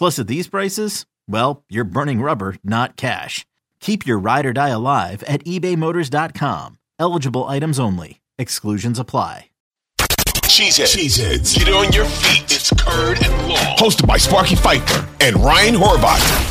Plus, at these prices, well, you're burning rubber, not cash. Keep your ride or die alive at ebaymotors.com. Eligible items only. Exclusions apply. Cheeseheads. Cheeseheads. Get on your feet. It's Curd and Long. Hosted by Sparky Fifer and Ryan Horvat.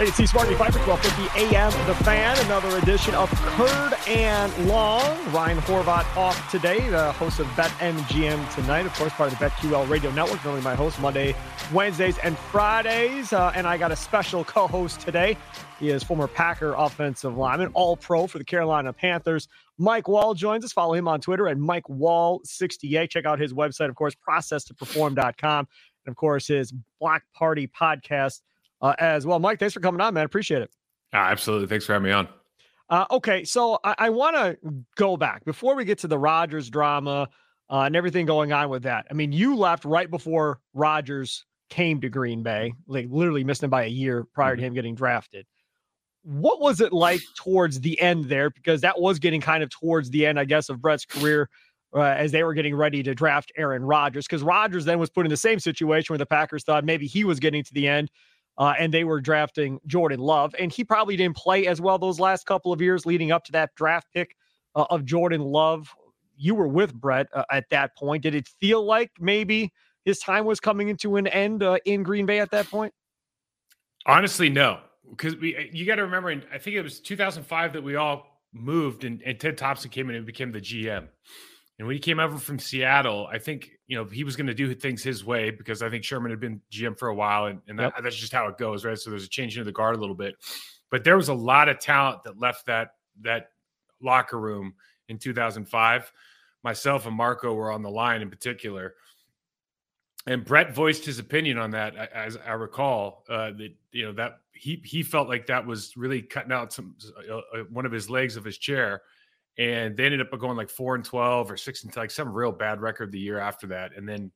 Hey, it's Sparky Fifer, 1250 AM The Fan. Another edition of Curd and Long. Ryan Horvat off today, the host of Bet MGM tonight. Of course, part of the BetQL radio network. Normally my host Monday, Wednesdays, and Fridays. Uh, and I got a special co-host today. He is former Packer offensive lineman, all pro for the Carolina Panthers. Mike Wahle joins us. Follow him on Twitter at Mike Wahle68. Check out his website, of course, processtoperform.com. And of course, his Black Party podcast uh, as well. Mike, thanks for coming on, man. Appreciate it. Ah, absolutely. Thanks for having me on. Uh, okay, so I, I want to go back before we get to the Rodgers drama uh, and everything going on with that. I mean, you left right before Rodgers came to Green Bay, like literally missed him by a year prior mm-hmm. to him getting drafted. What was it like towards the end there? Because that was getting kind of towards the end, I guess, of Brett's career uh, as they were getting ready to draft Aaron Rodgers. Because Rodgers then was put in the same situation where the Packers thought maybe he was getting to the end uh, and they were drafting Jordan Love. And he probably didn't play as well those last couple of years leading up to that draft pick uh, of Jordan Love. You were with Brett uh, at that point. Did it feel like maybe his time was coming into an end uh, in Green Bay at that point? Honestly, no. Because we, uh, you got to remember, I think it was 2005 that we all moved, and, and Ted Thompson came in and became the GM. And when he came over from Seattle, I think you know he was going to do things his way because I think Sherman had been GM for a while, and, and that, yep. that's just how it goes, right? So there's a change into the guard a little bit, but there was a lot of talent that left that that locker room in 2005. Myself and Marco were on the line in particular, and Brett voiced his opinion on that, as I recall. Uh, that you know that he he felt like that was really cutting out some uh, uh one of his legs of his chair and they ended up going like four and twelve or six and like some real bad record the year after that, and then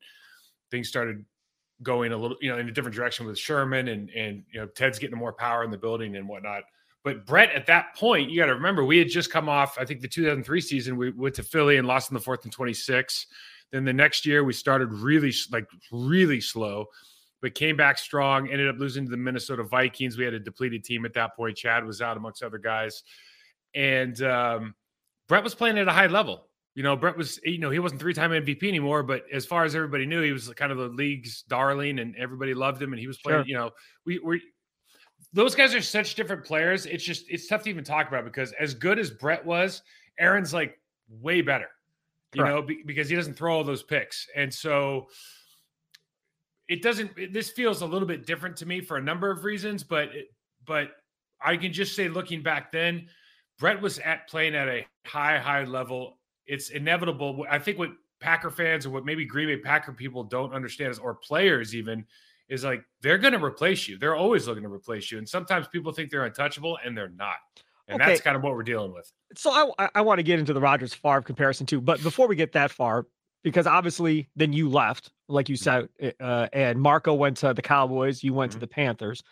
things started going a little, you know, in a different direction with Sherman and and you know Ted's getting more power in the building and whatnot. But Brett, at that point, you got to remember we had just come off. I think the 2003 season, we went to Philly and lost in the fourth and 26. Then the next year, we started really like really slow, but came back strong. Ended up losing to the Minnesota Vikings. We had a depleted team at that point. Chad was out amongst other guys, and um, Brett was playing at a high level. You know, Brett was, you know, he wasn't three time MVP anymore, but as far as everybody knew, he was kind of the league's darling and everybody loved him. And he was playing, sure. you know, we were, those guys are such different players. It's just, it's tough to even talk about because as good as Brett was, Aaron's like way better, you Correct. know, be, because he doesn't throw all those picks. And so it doesn't, it, this feels a little bit different to me for a number of reasons, but, it, but I can just say looking back then, Brett was at playing at a high, high level. It's inevitable. I think what Packer fans or what maybe Green Bay Packer people don't understand is, or players even, is like they're going to replace you. They're always looking to replace you. And sometimes people think they're untouchable and they're not. And okay. that's kind of what we're dealing with. So I, I want to get into the Rodgers Favre comparison too. But before we get that far, because obviously then you left, like you said, uh, and Marco went to the Cowboys, you went mm-hmm. to the Panthers.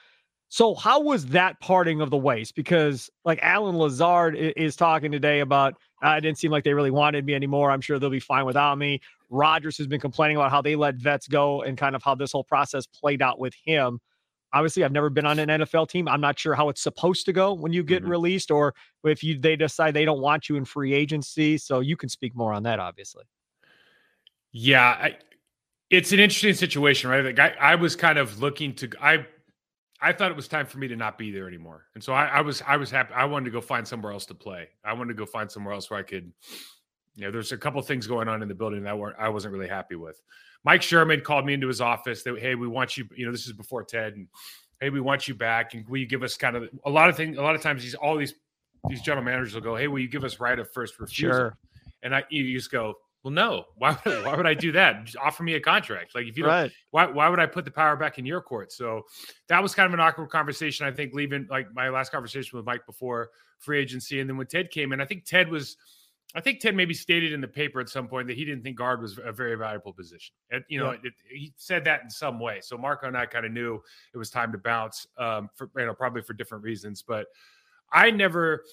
So how was that parting of the ways? Because like Allen Lazard is talking today about uh, it didn't seem like they really wanted me anymore. I'm sure they'll be fine without me. Rodgers has been complaining about how they let vets go and kind of how this whole process played out with him. Obviously, I've never been on an NFL team. I'm not sure how it's supposed to go when you get mm-hmm. released, or if you they decide they don't want you in free agency. So you can speak more on that, obviously. Yeah, I, it's an interesting situation, right? Like I, I was kind of looking to I I thought it was time for me to not be there anymore. And so I, I, was I was happy. I wanted to go find somewhere else to play. I wanted to go find somewhere else where I could, you know, there's a couple things going on in the building that weren't I wasn't really happy with. Mike Sherman called me into his office. That hey, we want you. You know, this is before Ted, and hey, we want you back. And will you give us kind of a lot of things? A lot of times, these all these these general managers will go, hey, will you give us right of first refusal? Sure. And I you just go, well, no. Why would, why would I do that? Just offer me a contract. Like if you right. why why would I put the power back in your court? So that was kind of an awkward conversation. I think leaving like my last conversation with Mike before free agency, and then when Ted came in, I think Ted was. I think Ted maybe stated in the paper at some point that he didn't think guard was a very valuable position. And, you know, yeah. it, he said that in some way. So Marco and I kind of knew it was time to bounce, um, for you know, probably for different reasons. But I never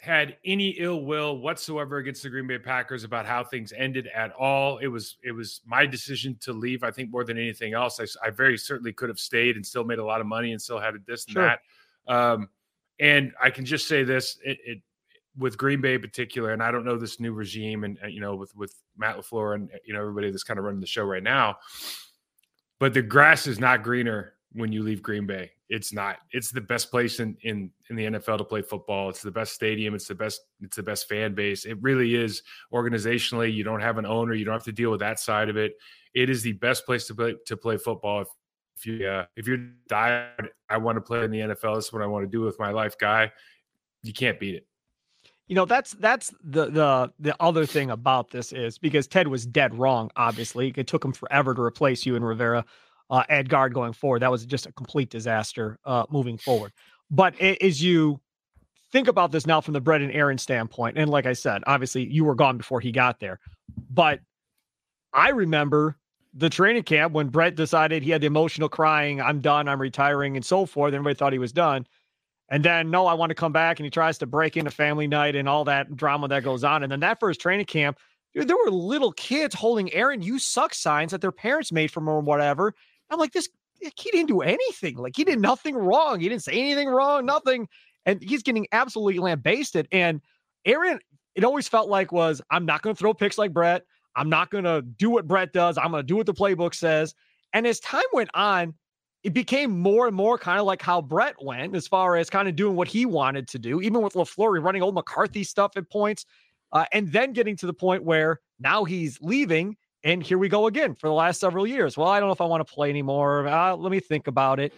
had any ill will whatsoever against the Green Bay Packers about how things ended at all. It was it was my decision to leave. I think more than anything else, I, I very certainly could have stayed and still made a lot of money and still had a this and sure. that. Um, and I can just say this: it, it, with Green Bay in particular, and I don't know this new regime, and you know with with Matt LaFleur and you know everybody that's kind of running the show right now. But the grass is not greener when you leave Green Bay. It's not. It's the best place in in in the NFL to play football. It's the best stadium. It's the best. It's the best fan base. It really is. Organizationally, you don't have an owner. You don't have to deal with that side of it. It is the best place to play to play football. If, if you uh, if you're died, I want to play in the NFL. This is what I want to do with my life, guy. You can't beat it. You know that's that's the the the other thing about this is because Ted was dead wrong. Obviously, it took him forever to replace you and Rivera uh, guard going forward. That was just a complete disaster uh, moving forward. But as you think about this now from the Brett and Aaron standpoint, and like I said, obviously you were gone before he got there, but I remember the training camp when Brett decided he had the emotional crying, I'm done, I'm retiring, and so forth. Everybody thought he was done. And then, no, I want to come back. And he tries to break into family night and all that drama that goes on. And then that first training camp, dude, there were little kids holding Aaron, you suck signs that their parents made from him or whatever. I'm like, this he didn't do anything. Like he did nothing wrong. He didn't say anything wrong, nothing. And he's getting absolutely lambasted. And Aaron, it always felt like was I'm not going to throw picks like Brett. I'm not going to do what Brett does. I'm going to do what the playbook says. And as time went on, it became more and more kind of like how Brett went as far as kind of doing what he wanted to do, even with LaFleur running old McCarthy stuff at points. Uh, and then getting to the point where now he's leaving and here we go again for the last several years. Well, I don't know if I want to play anymore. Uh, let me think about it.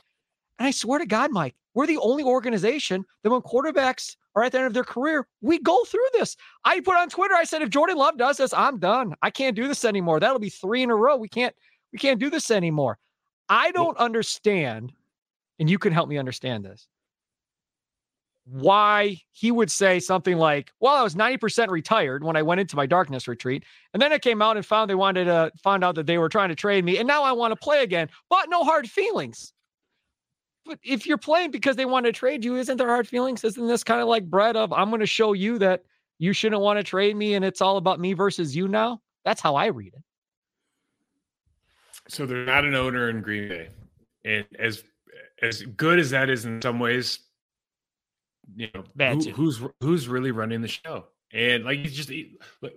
And I swear to God, Mike, we're the only organization that when quarterbacks are at the end of their career, we go through this. I put on Twitter, I said, if Jordan Love does this, I'm done. I can't do this anymore. That'll be three in a row. We can't, we can't do this anymore. I don't understand, and you can help me understand this why he would say something like, "Well, I was 90% retired when I went into my darkness retreat, and then I came out and found they wanted to find out that they were trying to trade me, and now I want to play again, but no hard feelings." But if you're playing because they want to trade you, isn't there hard feelings? Isn't this kind of like bread of I'm going to show you that you shouldn't want to trade me, and it's all about me versus you now? That's how I read it. So they're not an owner in Green Bay, and as as good as that is in some ways, you know who, who's who's really running the show. And like you just look,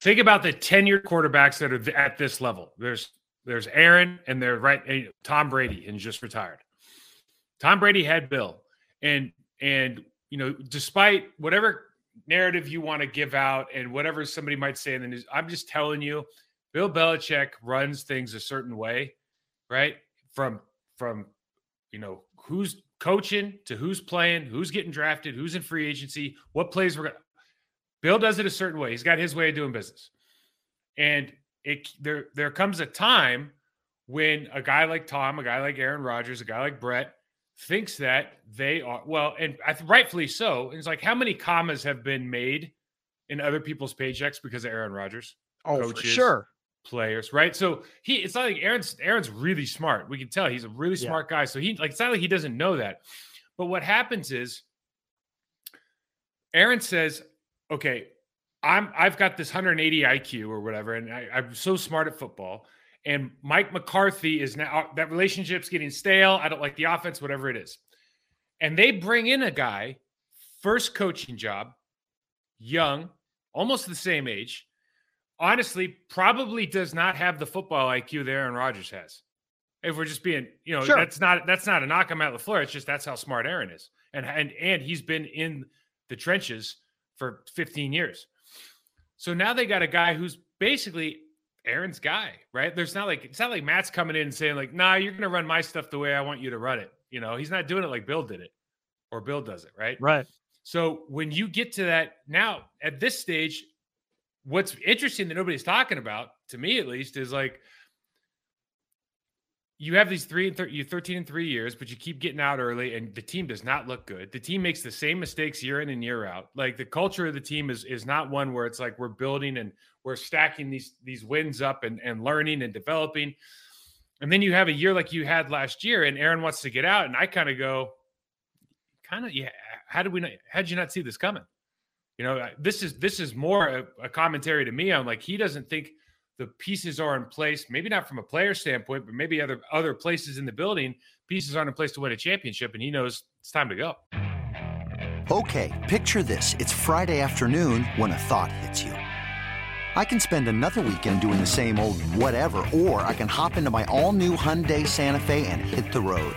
think about the tenured quarterbacks that are at this level. There's there's aaron and they're right and tom brady and just retired. Tom brady had bill. And and you know despite whatever narrative you want to give out and whatever somebody might say in the news i'm just telling you bill belichick runs things a certain way right? From from you know who's coaching to who's playing, who's getting drafted, who's in free agency, what plays we're going to. Bill does it a certain way. He's got his way of doing business. And it there there comes a time when a guy like Tom, a guy like Aaron Rodgers, a guy like Brett thinks that they are well, and rightfully so. It's like how many commas have been made in other people's paychecks because of Aaron Rodgers? Oh, coaches, sure. Players, right? So he it's not like Aaron's Aaron's really smart. We can tell he's a really Yeah. smart guy. So he like it's not like he doesn't know that. But what happens is Aaron says, okay, I'm I've got this 180 IQ or whatever, and I, I'm so smart at football. And Mike McCarthy is now that relationship's getting stale. I don't like the offense, whatever it is. And they bring in a guy, first coaching job, young, almost the same age. Honestly, probably does not have the football IQ that Aaron Rodgers has. If we're just being, you know, Sure. that's not that's not a knock on Matt LaFleur. It's just that's how smart Aaron is. And and and he's been in the trenches for 15 years. So now they got a guy who's basically Aaron's guy, right? There's not like it's not like Matt's coming in and saying like, "Nah, you're going to run my stuff the way I want you to run it." You know, he's not doing it like Bill did it, or Bill does it, right? Right. So when you get to that now at this stage, what's interesting that nobody's talking about, to me at least, is like you have these three and thir- you 13 and three years, but you keep getting out early, and the team does not look good. The team makes the same mistakes year in and year out. Like the culture of the team is is not one where it's like we're building and we're stacking these these wins up and, and learning and developing. And then you have a year like you had last year, and Aaron wants to get out, and I kind of go, kind of, yeah. How did we not? How did you not see this coming? You know, this is this is more a, a commentary to me on like he doesn't think the pieces are in place. Maybe not from a player standpoint, but maybe other other places in the building. Pieces aren't in place to win a championship, and he knows it's time to go. Okay, picture this. It's Friday afternoon when a thought hits you. I can spend another weekend doing the same old whatever, or I can hop into my all new Hyundai Santa Fe and hit the road.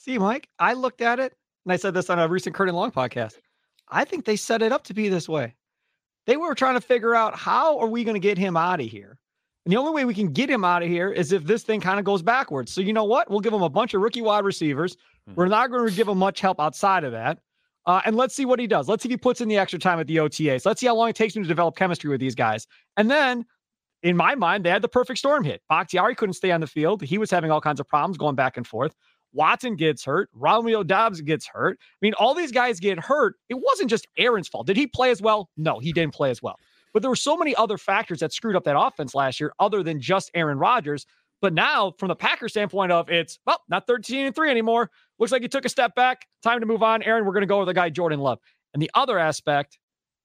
See, Mike, I looked at it and I said this on a recent Curd and Long podcast. I think they set it up to be this way. They were trying to figure out how are we going to get him out of here? And the only way we can get him out of here is if this thing kind of goes backwards. So you know what? We'll give him a bunch of rookie wide receivers. We're not going to give him much help outside of that. Uh, and let's see what he does. Let's see if he puts in the extra time at the OTAs. Let's see how long it takes him to develop chemistry with these guys. And then, in my mind, they had the perfect storm hit. Bakhtiari couldn't stay on the field. He was having all kinds of problems going back and forth. Watson gets hurt. Romeo Doubs gets hurt. I mean, all these guys get hurt. It wasn't just Aaron's fault. Did he play as well? No, he didn't play as well. But there were so many other factors that screwed up that offense last year, other than just Aaron Rodgers. But now, from the Packers standpoint of it's well, not 13 and 3 anymore. Looks like he took a step back. Time to move on. Aaron, we're going to go with the guy Jordan Love. And the other aspect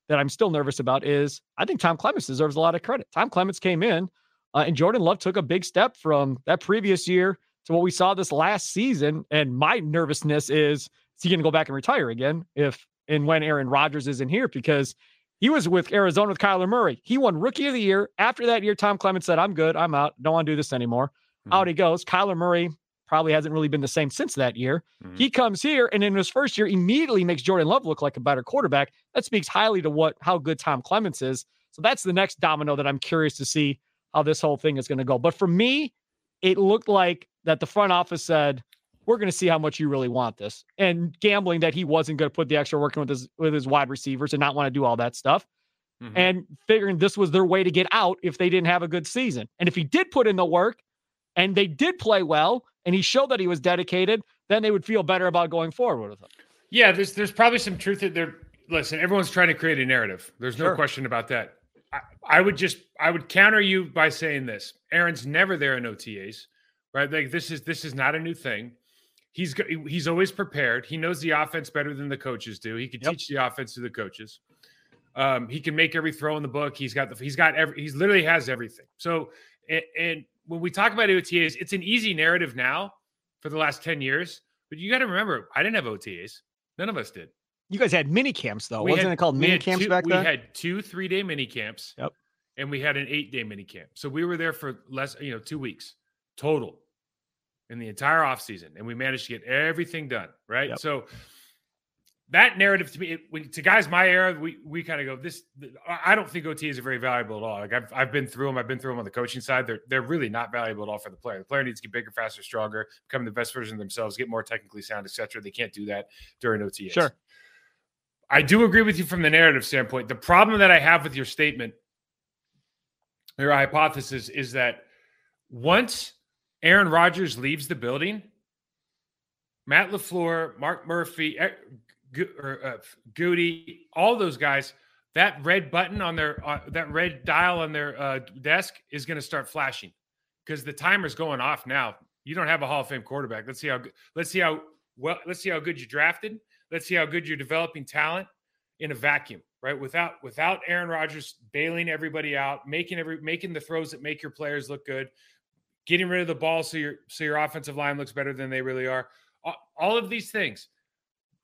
that I'm still nervous about is I think Tom Clements deserves a lot of credit. Tom Clements came in uh, and Jordan Love took a big step from that previous year to what we saw this last season. And my nervousness is, is he going to go back and retire again if and when Aaron Rodgers isn't here? Because he was with Arizona with Kyler Murray. He won Rookie of the Year. After that year, Tom Clements said, I'm good. I'm out. Don't want to do this anymore. Out he goes. Kyler Murray probably hasn't really been the same since that year. Mhm. He comes here and in his first year immediately makes Jordan Love look like a better quarterback. That speaks highly to what how good Tom Clements is. So that's the next domino that I'm curious to see how this whole thing is going to go. But for me, it looked like that the front office said, "We're going to see how much you really want this," and gambling that he wasn't going to put the extra work in with his with his wide receivers and not want to do all that stuff, Mhm. and figuring this was their way to get out if they didn't have a good season. And if he did put in the work, and they did play well, and he showed that he was dedicated, then they would feel better about going forward with him. Yeah, there's there's probably some truth that there. Listen, everyone's trying to create a narrative. There's no Sure. question about that. I, I would just I would counter you by saying this: Aaron's never there in OTAs, right? Like this is this is not a new thing. He's he's always prepared. He knows the offense better than the coaches do. He can Yep. teach the offense to the coaches. Um, he can make every throw in the book. He's got the he's got every he's literally has everything. So and, and when we talk about OTAs, it's an easy narrative now for the last 10 years. But you got to remember, I didn't have OTAs. None of us did. You guys had mini camps though, we wasn't had, it called mini camps two, back then? We had two three day mini camps. Yep. And we had an eight day mini camp. So we were there for less, you know, two weeks total in the entire off season, and we managed to get everything done. Right. Yep. So that narrative to me, it, to guys my era, we we kind of go this. I don't think OTAs are very valuable at all. Like I've I've been through them. I've been through them on the coaching side. They're they're really not valuable at all for the player. The player needs to get bigger, faster, stronger, become the best version of themselves, get more technically sound, etc. They can't do that during OTAs. Sure. I do agree with you from the narrative standpoint. The problem that I have with your statement, your hypothesis, is that once Aaron Rodgers leaves the building, Matt LaFleur, Mark Murphy, uh, Gutey, all those guys, that red button on their uh, that red dial on their uh, desk is going to start flashing because the timer's going off now. You don't have a Hall of Fame quarterback. Let's see how let's see how well let's see how good you drafted. Let's see how good you're developing talent in a vacuum, right? Without without Aaron Rodgers bailing everybody out, making every making the throws that make your players look good, getting rid of the ball so your so your offensive line looks better than they really are. All, of these things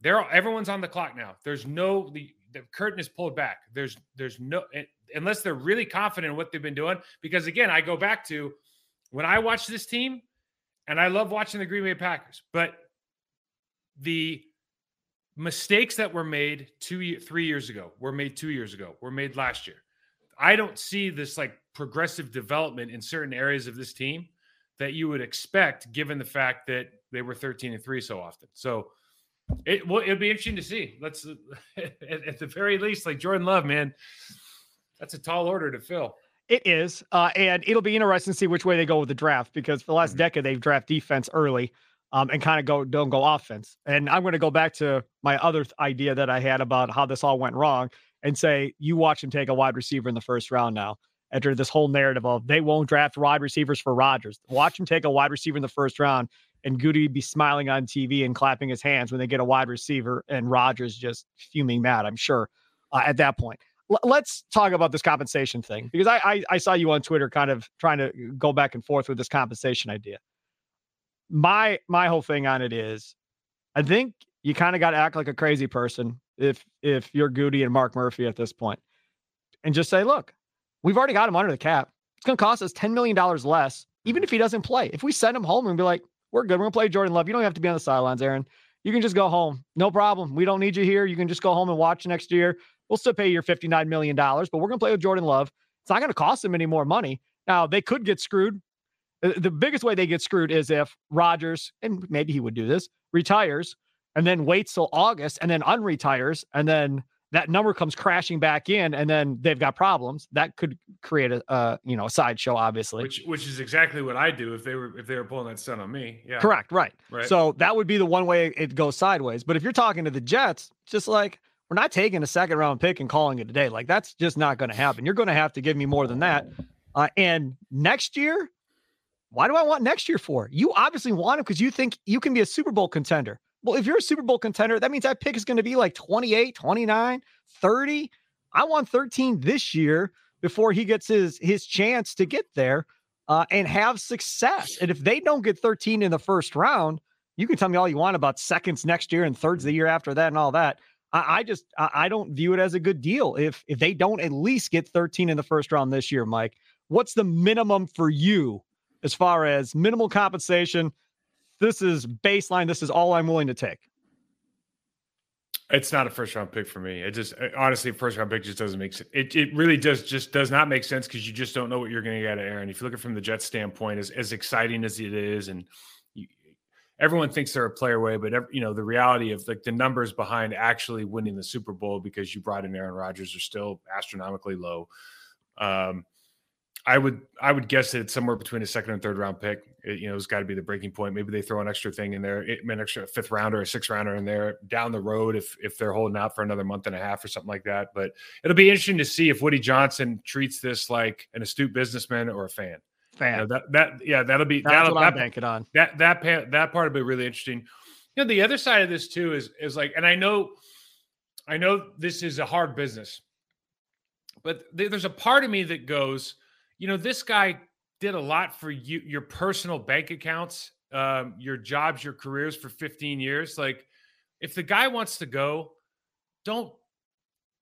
they're everyone's on the clock now. There's no the, the curtain is pulled back. There's there's no unless they're really confident in what they've been doing. Because again, I go back to when I watch this team, and I love watching the Green Bay Packers, but the mistakes that were made two three years ago were made two years ago were made last year. I don't see this like progressive development in certain areas of this team that you would expect given the fact that they were 13 and 3 so often. So it well, it'll be interesting to see. Let's at, at, the very least, like Jordan Love, man, that's a tall order to fill. It is, uh, and it'll be interesting to see which way they go with the draft because for the last mm-hmm. decade they've draft defense early, um, and kind of go don't go offense. And I'm going to go back to my other idea that I had about how this all went wrong and say you watch him take a wide receiver in the first round now. After this whole narrative of they won't draft wide receivers for Rodgers, watch him take a wide receiver in the first round and Gutey be smiling on TV and clapping his hands when they get a wide receiver and Rodgers just fuming mad, I'm sure, uh, at that point. L- let's talk about this compensation thing because I, I, I saw you on Twitter kind of trying to go back and forth with this compensation idea. My my whole thing on it is I think you kind of got to act like a crazy person if if you're Gutey and Mark Murphy at this point, and just say, look, we've already got him under the cap. It's going to cost us ten million dollars less, even if he doesn't play. If we send him home and be like, we're good. We're gonna play Jordan Love. You don't have to be on the sidelines, Aaron. You can just go home. No problem. We don't need you here. You can just go home and watch next year. We'll still pay your $59 million, but we're gonna play with Jordan Love. It's not gonna cost them any more money. Now they could get screwed. The biggest way they get screwed is if Rodgers, and maybe he would do this, retires and then waits till August and then unretires and then that number comes crashing back in and then they've got problems that could create a, uh, you know a sideshow obviously. Which which is exactly what i do if they were if they were pulling that stunt on me yeah. Correct right. Right. So that would be the one way it goes sideways. But if you're talking to the jets just like we're not taking a second round pick and calling it a day. Like that's just not going to happen. You're going to have to give me more than that. Uh, and next year why do i want next year for? You obviously want it because you think you can be a super bowl contender well, if you're a Super Bowl contender, that means that pick is going to be like 28, 29, 30. I want 13 this year before he gets his his chance to get there uh, and have success. And if they don't get 13 in the first round, you can tell me all you want about seconds next year and thirds the year after that and all that. I, I just I, I don't view it as a good deal if if they don't at least get 13 in the first round this year, Mike. What's the minimum for you as far as minimal compensation this is baseline. This is all I'm willing to take. It's not a first round pick for me. It just honestly, first round pick just doesn't make sense. It, it really does just does not make sense because you just don't know what you're going to get Aaron. If you look at it from the Jets standpoint, as as exciting as it is, and you, everyone thinks they're a player away, but every, you know the reality of like the numbers behind actually winning the Super Bowl because you brought in Aaron Rodgers are still astronomically low. Um, I would I would guess that it's somewhere between a second and third round pick. It, you know, it's got to be the breaking point. Maybe they throw an extra thing in there, an extra fifth rounder, a sixth rounder in there down the road if if they're holding out for another month and a half or something like that. But it'll be interesting to see if Woody Johnson treats this like an astute businessman or a fan. Fan. You know, that that yeah, that'll be That's that'll what I'm banking on. That that that part will be really interesting. You know, the other side of this too is is like, and I know, I know this is a hard business, but there's a part of me that goes you know, this guy did a lot for you, your personal bank accounts, um, your jobs, your careers for 15 years. Like, if the guy wants to go, don't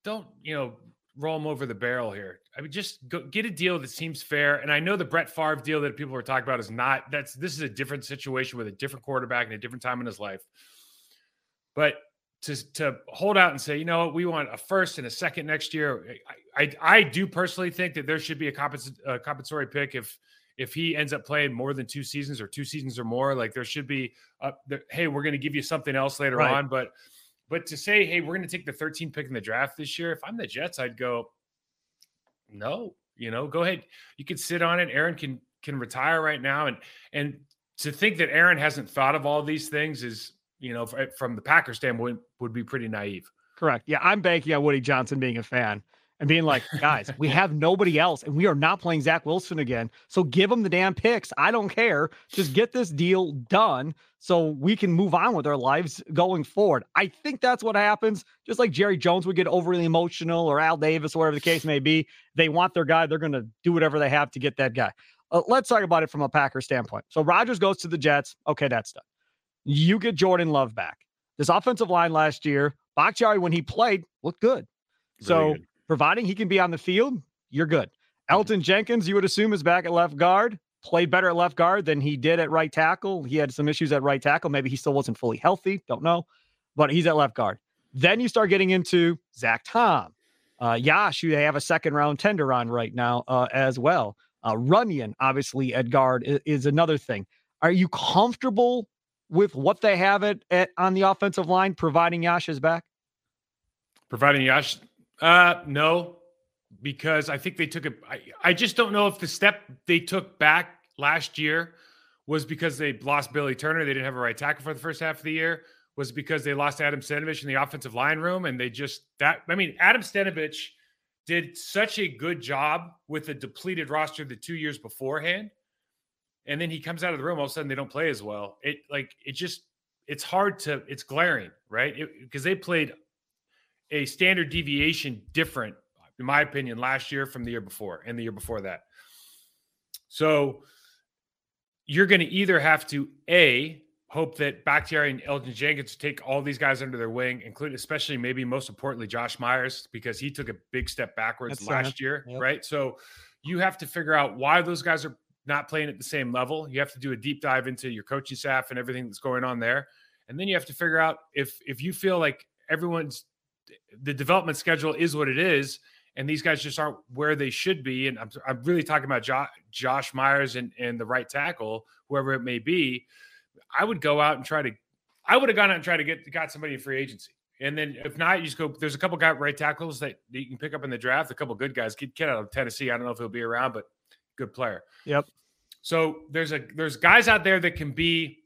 don't you know roll them over the barrel here. I mean, just go, get a deal that seems fair. And I know the Brett Favre deal that people were talking about is not. That's this is a different situation with a different quarterback and a different time in his life. But to to hold out and say, you know, we want a first and a second next year. I I, do personally think that there should be a, compens- a compensatory pick if if he ends up playing more than two seasons or two seasons or more. Like there should be, a, the, hey, we're going to give you something else later right. on, but. But to say, hey, we're going to take the 13th pick in the draft this year, if I'm the Jets, I'd go, no, you know, go ahead. You can sit on it. Aaron can can retire right now, and and to think that Aaron hasn't thought of all these things is you know, from the Packers standpoint, would be pretty naive. Correct. Yeah, I'm banking on Woody Johnson being a fan and being like, guys, we have nobody else, and we are not playing Zach Wilson again. So give them the damn picks. I don't care. Just get this deal done so we can move on with our lives going forward. I think that's what happens. Just like Jerry Jones would get overly emotional or Al Davis, or whatever the case may be. They want their guy. They're going to do whatever they have to get that guy. Uh, let's talk about it from a Packer standpoint. So Rodgers goes to the Jets. Okay, that's done. You get Jordan Love back. This offensive line last year, Bakhtiari, when he played, looked good. so, good. Providing he can be on the field, you're good. Elgton Jenkins, you would assume, is back at left guard. Played better at left guard than he did at right tackle. He had some issues at right tackle. Maybe he still wasn't fully healthy. Don't know. But he's at left guard. Then you start getting into Zach Tom, uh, Yash, who they have a second round tender on right now uh, as well. Uh, Runyan, obviously, at guard is, is another thing. Are you comfortable with what they have at, at on the offensive line, providing Yash is back? Providing Yash, uh, no, because I think they took it. I, just don't know if the step they took back last year was because they lost Billy Turner. They didn't have a right tackle for the first half of the year. Was because they lost Adam Stenavich in the offensive line room, and they just that. I mean, Adam Stenavich did such a good job with a depleted roster the two years beforehand and then he comes out of the room all of a sudden they don't play as well it like it just it's hard to it's glaring right because they played a standard deviation different in my opinion last year from the year before and the year before that so you're going to either have to a hope that Bakhtiari and Elgton Jenkins take all these guys under their wing, including especially maybe most importantly Josh Myers because he took a big step backwards That's last year, yep. right? So you have to figure out why those guys are not playing at the same level. You have to do a deep dive into your coaching staff and everything that's going on there. And then you have to figure out if if you feel like everyone's the development schedule is what it is and these guys just aren't where they should be and I'm, I'm really talking about jo- Josh Myers and, and the right tackle whoever it may be I would go out and try to I would have gone out and tried to get got somebody in free agency. And then if not you just go there's a couple guy right tackles that you can pick up in the draft a couple good guys get, get out of Tennessee I don't know if he'll be around but good player. Yep. So there's a there's guys out there that can be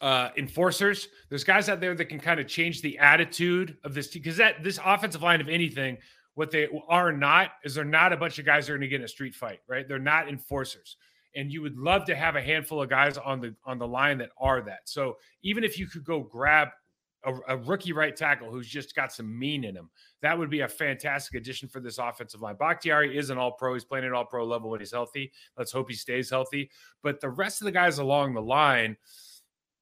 uh, enforcers. There's guys out there that can kind of change the attitude of this team because that this offensive line of anything, what they are not is they're not a bunch of guys that are going to get in a street fight, right? They're not enforcers. And you would love to have a handful of guys on the on the line that are that. So even if you could go grab a, a, rookie right tackle who's just got some mean in him. That would be a fantastic addition for this offensive line. Bakhtiari is an all pro. He's playing at all pro level when he's healthy. Let's hope he stays healthy. But the rest of the guys along the line,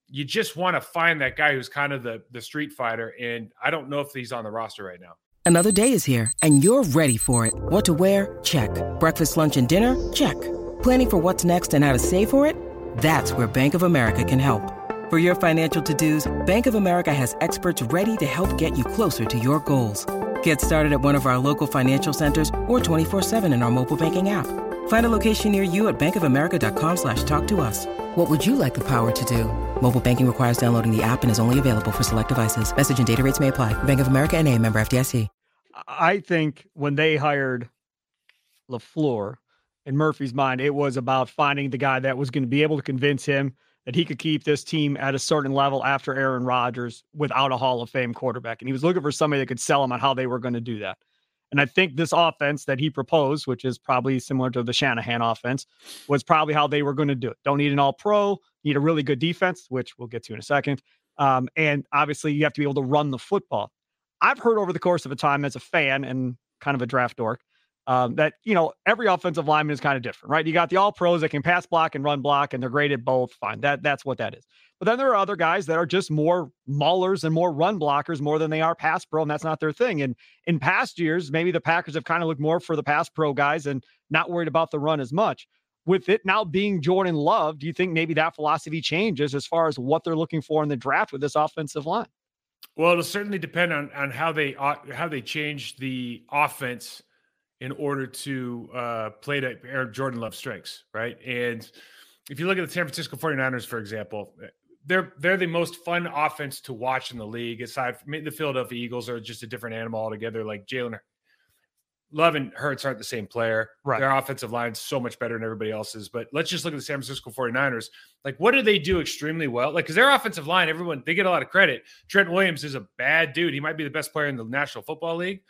you just want to find that guy who's kind of the, the street fighter. And I don't know if he's on the roster right now. Another day is here and you're ready for it. What to wear? Check. Breakfast, lunch, and dinner? Check. Planning for what's next and how to save for it? That's where Bank of America can help. For your financial to-dos, Bank of America has experts ready to help get you closer to your goals. Get started at one of our local financial centers or 24-7 in our mobile banking app. Find a location near you at bankofamerica.com slash talk to us. What would you like the power to do? Mobile banking requires downloading the app and is only available for select devices. Message and data rates may apply. Bank of America and a member FDIC. I think when they hired LaFleur, in Murphy's mind, it was about finding the guy that was going to be able to convince him – that he could keep this team at a certain level after Aaron Rodgers without a Hall of Fame quarterback. And he was looking for somebody that could sell him on how they were going to do that. And I think this offense that he proposed, which is probably similar to the Shanahan offense, was probably how they were going to do it. Don't need an all pro, need a really good defense, which we'll get to in a second. Um, and obviously, you have to be able to run the football. I've heard over the course of a time as a fan and kind of a draft dork um, that you know every offensive lineman is kind of different, right? You got the all pros that can pass block and run block, and they're great at both. Fine, that that's what that is. But then there are other guys that are just more maulers and more run blockers more than they are pass pro, and that's not their thing. And in past years, maybe the Packers have kind of looked more for the pass pro guys and not worried about the run as much. With it now being Jordan Love, do you think maybe that philosophy changes as far as what they're looking for in the draft with this offensive line? Well, it'll certainly depend on on how they how they change the offense in order to uh, play to Jordan Love strengths, right? And if you look at the San Francisco 49ers, for example, they're they're the most fun offense to watch in the league. Aside from the Philadelphia Eagles are just a different animal altogether. Like Jalen Love and Hurts aren't the same player. Right. Their offensive line's so much better than everybody else's. But let's just look at the San Francisco 49ers. Like, what do they do extremely well? Like, because their offensive line, everyone, they get a lot of credit. Trent Williams is a bad dude. He might be the best player in the National Football League,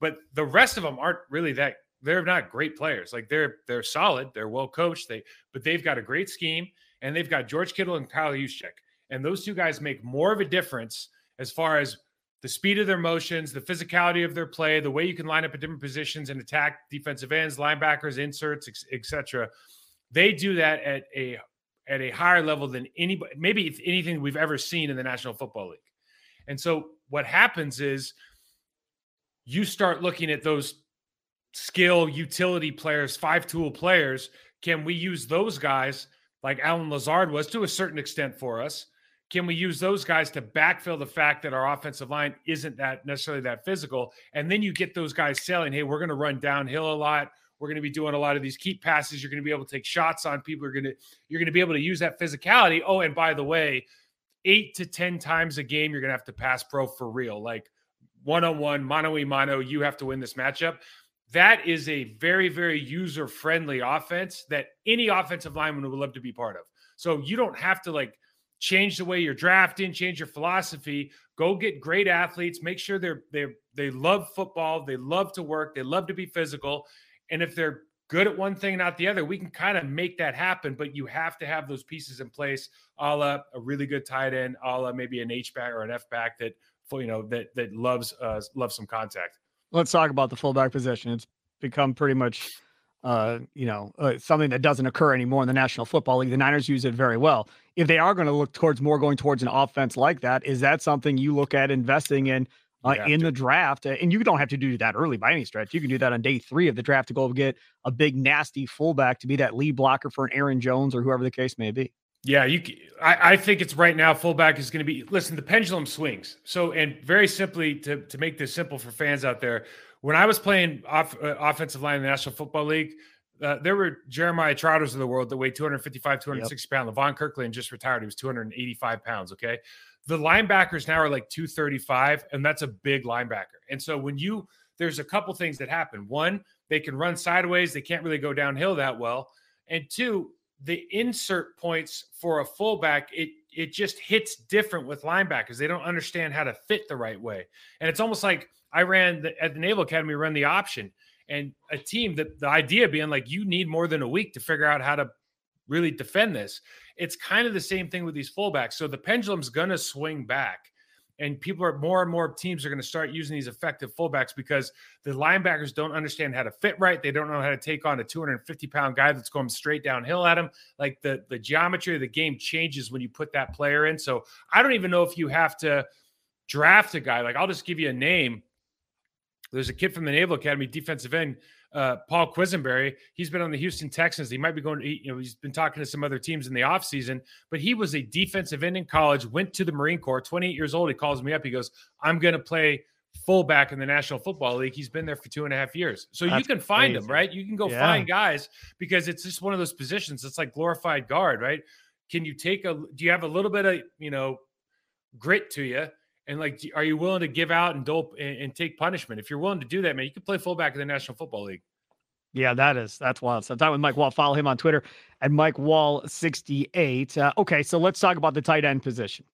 but the rest of them aren't really that. They're not great players. Like they're they're solid. They're well coached. They but they've got a great scheme and they've got George Kittle and Kyle Juszczyk. And those two guys make more of a difference as far as the speed of their motions, the physicality of their play, the way you can line up at different positions and attack defensive ends, linebackers, inserts, etc. They do that at a at a higher level than anybody, maybe anything we've ever seen in the National Football League. And so what happens is you start looking at those skill utility players, five tool players. Can we use those guys like Allen Lazard was to a certain extent for us? Can we use those guys to backfill the fact that our offensive line isn't that necessarily that physical? And then you get those guys selling, hey, we're going to run downhill a lot. We're going to be doing a lot of these keep passes. You're going to be able to take shots on people. You're going to you're going to be able to use that physicality. Oh, and by the way, eight to ten times a game, you're going to have to pass pro for real. Like one on one, mano a mano, you have to win this matchup. That is a very, very user friendly offense that any offensive lineman would love to be part of. So you don't have to like change the way you're drafting, change your philosophy. Go get great athletes. Make sure they're they they love football. They love to work. They love to be physical. And if they're good at one thing, not the other, we can kind of make that happen. But you have to have those pieces in place, a la a really good tight end, a la maybe an H back or an F back that you know that that loves uh, loves some contact. Let's talk about the fullback position. It's become pretty much uh, you know, uh, something that doesn't occur anymore in the National Football League. The Niners use it very well. If they are going to look towards more going towards an offense like that, is that something you look at investing in uh, in to. the draft? And you don't have to do that early by any stretch. You can do that on day three of the draft to go get a big nasty fullback to be that lead blocker for an Aaron Jones or whoever the case may be. Yeah, you. I, I think it's right now. Fullback is going to be. Listen, the pendulum swings. So, and very simply to to make this simple for fans out there, when I was playing off, uh, offensive line in the National Football League, uh, there were Jeremiah Trotters of the world that weighed 255, 260 yep. pounds. Levon Kirkland just retired. He was 285 pounds. Okay. The linebackers now are like 235, and that's a big linebacker. And so when you, there's a couple things that happen. One, they can run sideways, they can't really go downhill that well. And two, the insert points for a fullback, it it just hits different with linebackers. They don't understand how to fit the right way. And it's almost like I ran the, at the Naval Academy, run the option and a team that the idea being like you need more than a week to figure out how to really defend this. It's kind of the same thing with these fullbacks. So the pendulum's going to swing back and people are more and more teams are going to start using these effective fullbacks because the linebackers don't understand how to fit right. They don't know how to take on a 250 pound guy that's going straight downhill at him. Like the the geometry of the game changes when you put that player in. So I don't even know if you have to draft a guy. Like I'll just give you a name. There's a kid from the Naval Academy, defensive end, uh, Paul Quessenberry. He's been on the Houston Texans. He might be going to, you know, he's been talking to some other teams in the offseason, but he was a defensive end in college, went to the Marine Corps, 28 years old. He calls me up. He goes, I'm going to play fullback in the National Football League. He's been there for two and a half years. So That's you can find crazy. him, right? You can go yeah. find guys because it's just one of those positions. It's like glorified guard, right? Can you take a, do you have a little bit of, you know, grit to you? And like, are you willing to give out and dope and, and, take punishment? If you're willing to do that, man, you can play fullback in the National Football League. Yeah, that is that's wild. So I'm talking with Mike Wahle. Follow him on Twitter at Mike Wahle 68. Uh, okay, so let's talk about the tight end position.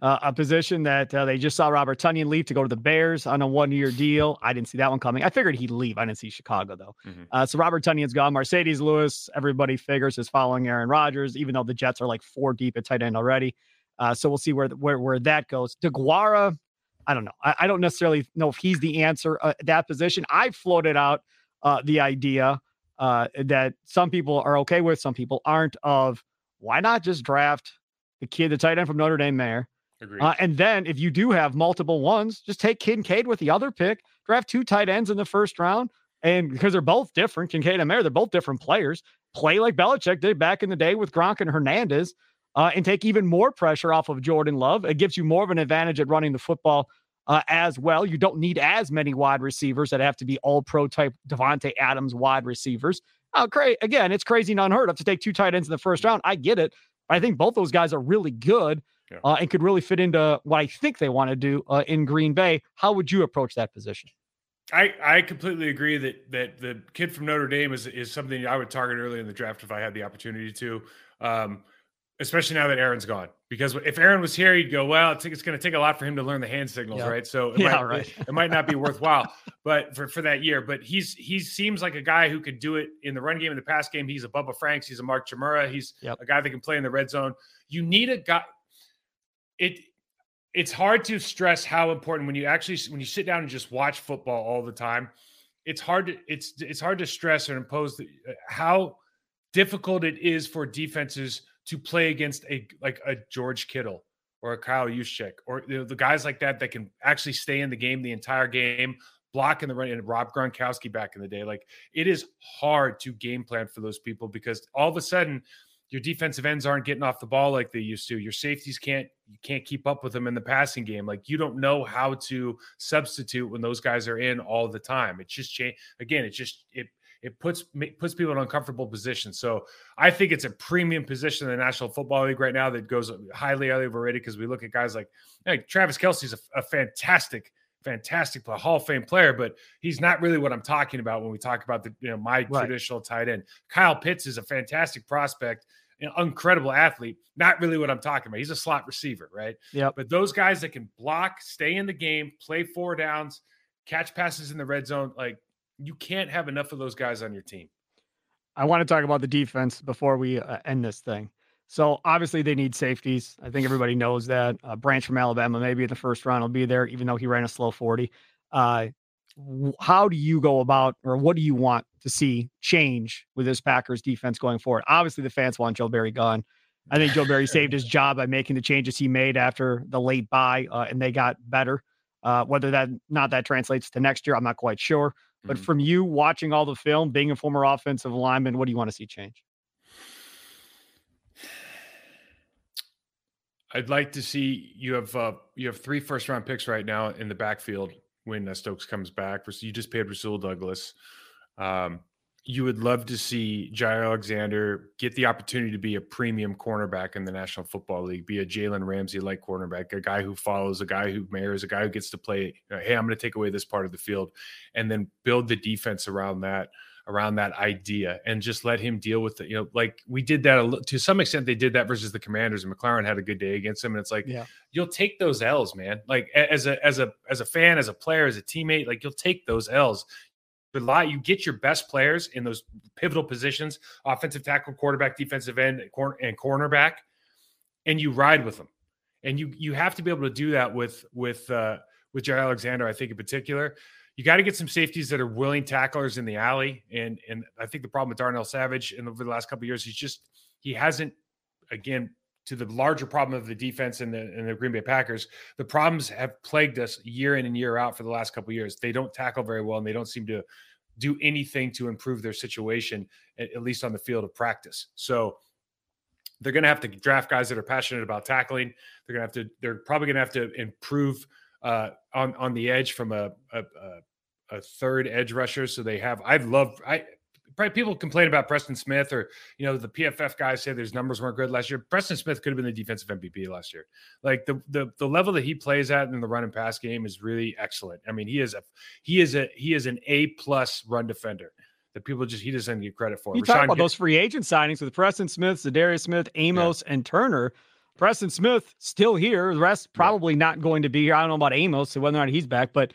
Uh, a position that uh, they just saw Robert Tonyan leave to go to the Bears on a one-year deal. I didn't see that one coming. I figured he'd leave. I didn't see Chicago though. Mm-hmm. Uh, so Robert Tonyan's gone. Marcedes Lewis, everybody figures is following Aaron Rodgers, even though the Jets are like four deep at tight end already. Uh, so we'll see where where where that goes. DeGuara, I don't know. I, I don't necessarily know if he's the answer uh, that position. I floated out uh, the idea uh, that some people are okay with, some people aren't. Of why not just draft the kid, the tight end from Notre Dame there, uh, and then if you do have multiple ones, just take Kincaid with the other pick, draft two tight ends in the first round. And because they're both different, Kincaid and Mayer, they're both different players. Play like Belichick did back in the day with Gronk and Hernandez, uh, and take even more pressure off of Jordan Love. It gives you more of an advantage at running the football uh, as well. You don't need as many wide receivers that have to be all pro type Davante Adams wide receivers. Oh, cra- again, it's crazy and unheard of to take two tight ends in the first round. I get it. I think both those guys are really good yeah. uh, and could really fit into what I think they want to do uh, in Green Bay. How would you approach that position? I, I completely agree that that the kid from Notre Dame is is something I would target early in the draft if I had the opportunity to. Um, especially now that Aaron's gone. Because if Aaron was here, he'd go, well, it's, it's going to take a lot for him to learn the hand signals, yep. right? So it, yeah, might, right. It, it, might not be worthwhile, but for, for that year. But he's he seems like a guy who could do it in the run game, in the pass game. He's a Bubba Franks. He's a Mark Chmura. He's yep. a guy that can play in the red zone. You need a guy. It it's hard to stress how important when you actually when you sit down and just watch football all the time. It's hard to it's it's hard to stress or impose the, uh, how difficult it is for defenses to play against a like a George Kittle or a Kyle Juszczyk or you know, the guys like that that can actually stay in the game the entire game, blocking the run and Rob Gronkowski back in the day. Like it is hard to game plan for those people because all of a sudden your defensive ends aren't getting off the ball like they used to. Your safeties can't you can't keep up with them in the passing game. Like you don't know how to substitute when those guys are in all the time. It's just change again. It just it it puts puts people in uncomfortable positions. So I think it's a premium position in the National Football League right now that goes highly highly overrated because we look at guys like, like Travis Kelce's a, a fantastic, fantastic Hall of Fame player, but he's not really what I'm talking about when we talk about the you know my right. traditional tight end. Kyle Pitts is a fantastic prospect. An incredible athlete, not really what I'm talking about. He's a slot receiver, right? Yeah. But those guys that can block, stay in the game, play four downs, catch passes in the red zone, like you can't have enough of those guys on your team. I want to talk about the defense before we uh, end this thing. So obviously they need safeties. I think everybody knows that. Uh, Branch from Alabama, maybe in the first round, will be there, even though he ran a slow 40. Uh, how do you go about, or what do you want to see change with this Packers defense going forward? Obviously, the fans want Joe Barry gone. I think Joe Barry saved his job by making the changes he made after the late bye, uh, and they got better. Uh, whether that not that translates to next year, I'm not quite sure. But mm-hmm. from you watching all the film, being a former offensive lineman, what do you want to see change? I'd like to see you have uh, you have three first round picks right now in the backfield when uh, Stokes comes back. You just paid Rasul Douglas. Um, you would love to see Jaire Alexander get the opportunity to be a premium cornerback in the National Football League, be a Jalen Ramsey like cornerback, a guy who follows, a guy who mayors, a guy who gets to play. Uh, hey, I'm going to take away this part of the field, and then build the defense around that, around that idea, and just let him deal with it. You know, like we did that to some extent. They did that versus the Commanders, and McLaurin had a good day against them. And it's like, yeah. you'll take those L's, man. Like as a as a as a fan, as a player, as a teammate, like you'll take those L's rely you get your best players in those pivotal positions offensive tackle quarterback defensive end and cornerback and you ride with them. And you you have to be able to do that with with uh with Jaire Alexander I think in particular. You got to get some safeties that are willing tacklers in the alley and and I think the problem with Darnell Savage in the, over the last couple years he's just he hasn't again to the larger problem of the defense and the, and the Green Bay Packers, the problems have plagued us year in and year out for the last couple years. They don't tackle very well, and they don't seem to do anything to improve their situation, at, at least on the field of practice. So they're going to have to draft guys that are passionate about tackling. They're going to have to. They're probably going to have to improve uh, on on the edge from a, a, a third edge rusher. So they have. I've loved. I probably people complain about Preston Smith or you know the PFF guys say his numbers weren't good last year. Preston Smith could have been the defensive MVP last year. Like the the the level that he plays at in the run and pass game is really excellent. I mean, he is a he is a he is an A plus run defender that people just he doesn't get credit for. You Rashawn talk about those free agent signings with Preston Smith, Za'Darius Smith, Amos, yeah. and Turner. Preston Smith still here. The rest probably yeah. not going to be here. I don't know about Amos, so whether or not he's back, but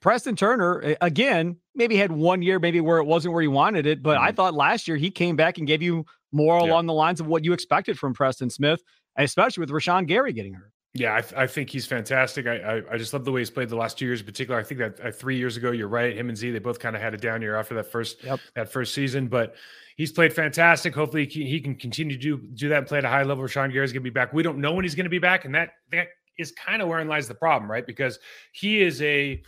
Preston Turner, again, maybe had one year, maybe where it wasn't where he wanted it. But mm-hmm. I thought last year he came back and gave you more yeah. along the lines of what you expected from Preston Smith, especially with Rashan Gary getting hurt. Yeah, I, th- I, think he's fantastic. I, I, I just love the way he's played the last two years in particular. I think that uh, three years ago, you're right. Him and Z, they both kind of had a down year after that first yep. that first season, but he's played fantastic. Hopefully, he can, he can continue to do do that and play at a high level. Rashan Gary's going to be back. We don't know when he's going to be back, and that that is kind of wherein lies the problem, right? Because he is a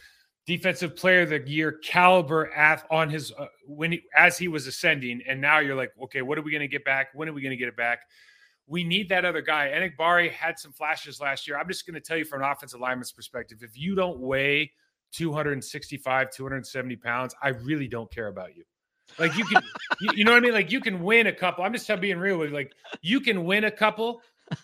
defensive player of the year caliber at on his uh, when he, as he was ascending, and now you're like, okay, what are we going to get back? When are we going to get it back? we need that other guy. Enagbare had some flashes last year. I'm just going to tell you from an offensive lineman's perspective, if you don't weigh 265, 270 pounds, I really don't care about you. Like you can, you, you, know what I mean? Like you can win a couple. I'm just being real with like you can win a couple,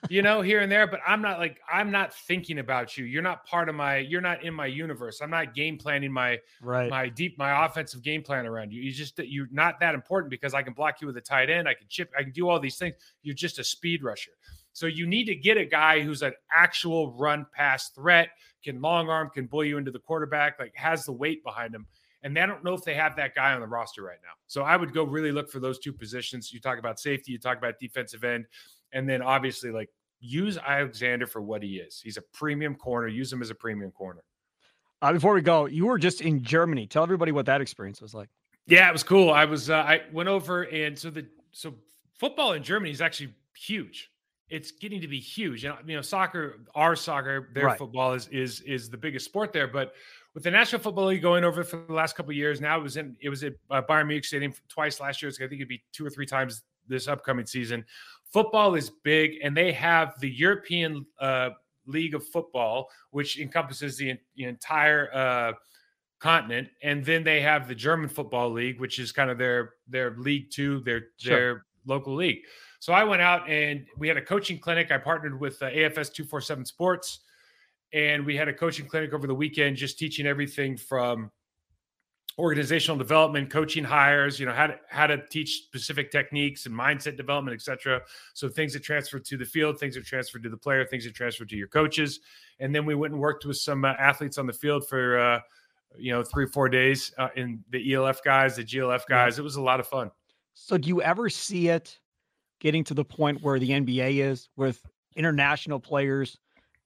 you know, here and there, but I'm not like I'm not thinking about you. You're not part of my you're not in my universe. I'm not game planning my right my deep my offensive game plan around you. You just you're not that important because I can block you with a tight end, I can chip, I can do all these things. You're just a speed rusher. So you need to get a guy who's an actual run pass threat, can long arm, can bully you into the quarterback, like has the weight behind him. And I don't know if they have that guy on the roster right now. So I would go really look for those two positions. You talk about safety, you talk about defensive end. And then obviously, like use Alexander for what he is. He's a premium corner. Use him as a premium corner. Uh, before we go, you were just in Germany. Tell everybody what that experience was like. Yeah, it was cool. I was uh, I went over and so the so football in Germany is actually huge. It's getting to be huge. And you know, soccer, our soccer, their right. football is is is the biggest sport there. But with the National Football League going over for the last couple of years, now it was in it was at uh, Bayern Munich Stadium twice last year. It's, I think it'd be two or three times this upcoming season. Football is big, and they have the European uh, League of Football, which encompasses the, the entire uh, continent, and then they have the German Football League, which is kind of their their League Two, their sure. their local league. So I went out and we had a coaching clinic. I partnered with uh, AFS two four seven Sports, and we had a coaching clinic over the weekend, just teaching everything from organizational development, coaching hires, you know, how to how to teach specific techniques and mindset development, etc. So things that transfer to the field, things that transfer to the player, things that transfer to your coaches, and then we went and worked with some uh, athletes on the field for uh, you know three or four days uh, in the ELF guys, the GLF guys. It was a lot of fun. So do you ever see it getting to the point where the NBA is with international players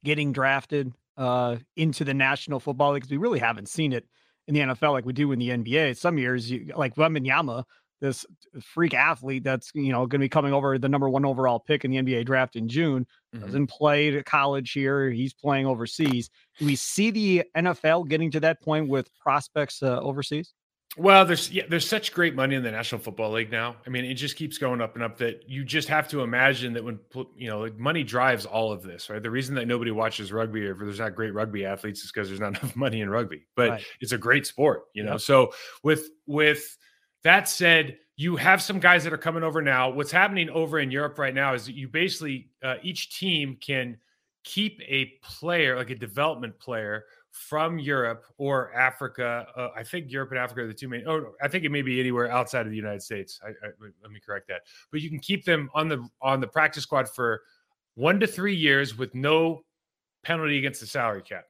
getting drafted uh, into the National Football League? Because we really haven't seen it in the NFL like we do in the NBA. Some years, you, like Wembanyama, this freak athlete that's you know going to be coming over the number one overall pick in the NBA draft in June. Mm-hmm. Doesn't play at college here. He's playing overseas. Do we see the NFL getting to that point with prospects uh, overseas? Well, there's yeah, there's such great money in the National Football League now. I mean, it just keeps going up and up. That you just have to imagine that when you know like money drives all of this, right? The reason that nobody watches rugby or there's not great rugby athletes is because there's not enough money in rugby. But right. it's a great sport, you know. Yep. So with with that said, you have some guys that are coming over now. What's happening over in Europe right now is that you basically uh, each team can keep a player like a development player from Europe or Africa. Uh, I think Europe and Africa are the two main. Oh, I think it may be anywhere outside of the United States. I, I, let me correct that. But you can keep them on the on the practice squad for one to three years with no penalty against the salary cap.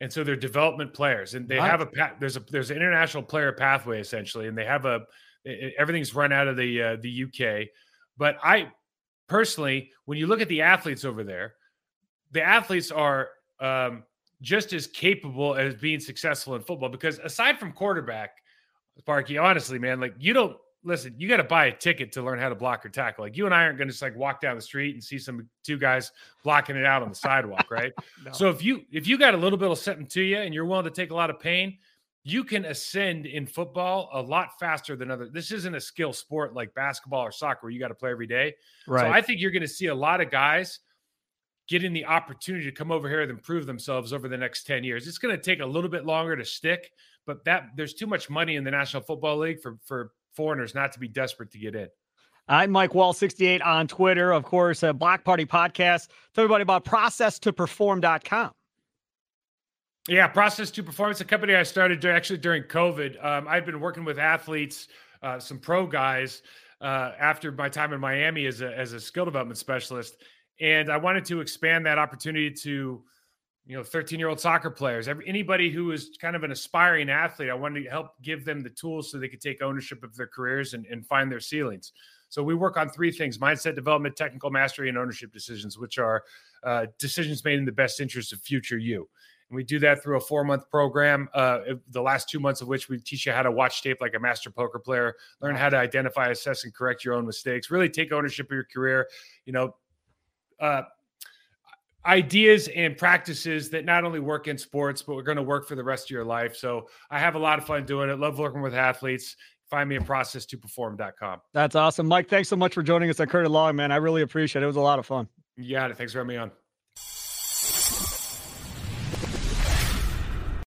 And so they're development players, and they have a there's a there's an international player pathway essentially, and they have a everything's run out of the uh, the UK. But I personally, when you look at the athletes over there, the athletes are um, just as capable as being successful in football. Because aside from quarterback, Sparky, honestly, man, like you don't listen, you got to buy a ticket to learn how to block or tackle. Like you and I aren't going to just like walk down the street and see some two guys blocking it out on the sidewalk, right? no. So if you if you got a little bit of something to you and you're willing to take a lot of pain, you can ascend in football a lot faster than other. This isn't a skill sport like basketball or soccer where you got to play every day. Right. So I think you're going to see a lot of guys getting the opportunity to come over here and improve themselves over the next 10 years. It's going to take a little bit longer to stick, but that there's too much money in the National Football League for for foreigners not to be desperate to get in. I'm Mike Wahle 68 on Twitter, of course, a Block Party podcast. Tell everybody about process to perform.com. Yeah, Process to Perform. It's a company I started actually during COVID. Um, I've been working with athletes, uh, some pro guys, uh, after my time in Miami as a, as a skill development specialist and I wanted to expand that opportunity to you know 13 year old soccer players anybody who is kind of an aspiring athlete i wanted to help give them the tools so they could take ownership of their careers and, and find their ceilings So we work on three things mindset development, technical mastery, and ownership decisions, which are uh, decisions made in the best interest of future you. And we do that through a four month program, uh, the last two months of which we teach you how to watch tape like a master poker player, learn how to identify, assess, and correct your own mistakes, really take ownership of your career. You know, uh, ideas and practices that not only work in sports, but we're going to work for the rest of your life. So I have a lot of fun doing it. Love working with athletes. Find me at process2perform.com. That's awesome. Mike, thanks so much for joining us at and Long, man. I really appreciate it. It was a lot of fun. You got it. Thanks for having me on.